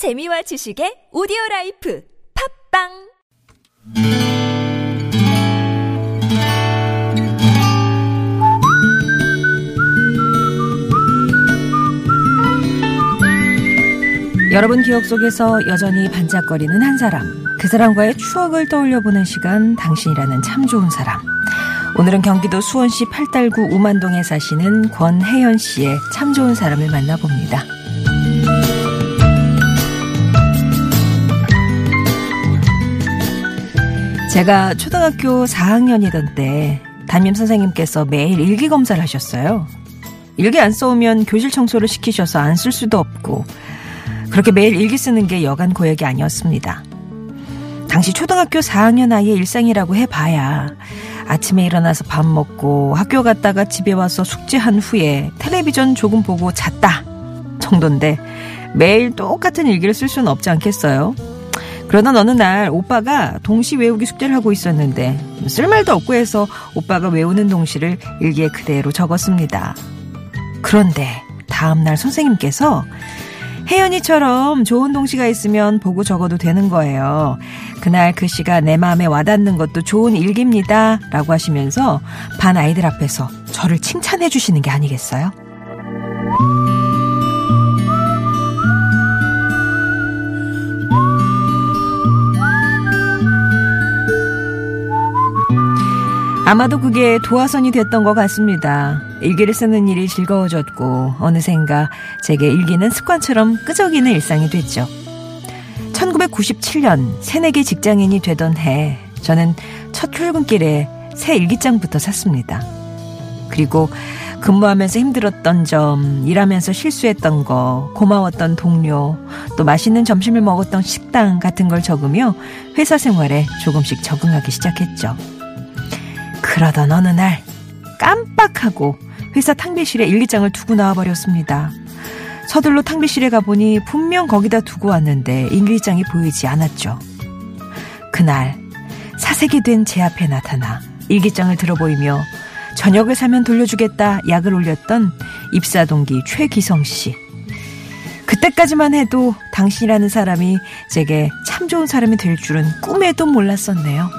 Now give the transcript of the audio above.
재미와 지식의 오디오 라이프 팟빵 여러분 기억 속에서 여전히 반짝거리는 한 사람. 그 사람과의 추억을 떠올려 보는 시간, 당신이라는 참 좋은 사람. 오늘은 경기도 수원시 팔달구 우만동에 사시는 권혜연 씨의 참 좋은 사람을 만나봅니다. 제가 초등학교 4학년이던 때 담임 선생님께서 매일 일기 검사를 하셨어요. 일기 안 써오면 교실 청소를 시키셔서 안 쓸 수도 없고 그렇게 매일 일기 쓰는 게 여간 고역이 아니었습니다. 당시 초등학교 4학년 아이의 일상이라고 해봐야 아침에 일어나서 밥 먹고 학교 갔다가 집에 와서 숙제한 후에 텔레비전 조금 보고 잤다 정도인데 매일 똑같은 일기를 쓸 수는 없지 않겠어요? 그러던 어느 날 오빠가 동시 외우기 숙제를 하고 있었는데 쓸 말도 없고 해서 오빠가 외우는 동시를 일기에 그대로 적었습니다. 그런데 다음날 선생님께서 혜연이처럼 좋은 동시가 있으면 보고 적어도 되는 거예요. 그날 글씨가 내 마음에 와닿는 것도 좋은 일기입니다. 라고 하시면서 반 아이들 앞에서 저를 칭찬해 주시는 게 아니겠어요? 아마도 그게 도화선이 됐던 것 같습니다. 일기를 쓰는 일이 즐거워졌고 어느샌가 제게 일기는 습관처럼 끄적이는 일상이 됐죠. 1997년 새내기 직장인이 되던 해 저는 첫 출근길에 새 일기장부터 샀습니다. 그리고 근무하면서 힘들었던 점, 일하면서 실수했던 거, 고마웠던 동료, 또 맛있는 점심을 먹었던 식당 같은 걸 적으며 회사 생활에 조금씩 적응하기 시작했죠. 그러던 어느 날 깜빡하고 회사 탕비실에 일기장을 두고 나와버렸습니다. 서둘러 탕비실에 가보니 분명 거기다 두고 왔는데 일기장이 보이지 않았죠. 그날 사색이 된 제 앞에 나타나 일기장을 들어보이며 저녁을 사면 돌려주겠다 약을 올렸던 입사 동기 최기성 씨. 그때까지만 해도 당신이라는 사람이 제게 참 좋은 사람이 될 줄은 꿈에도 몰랐었네요.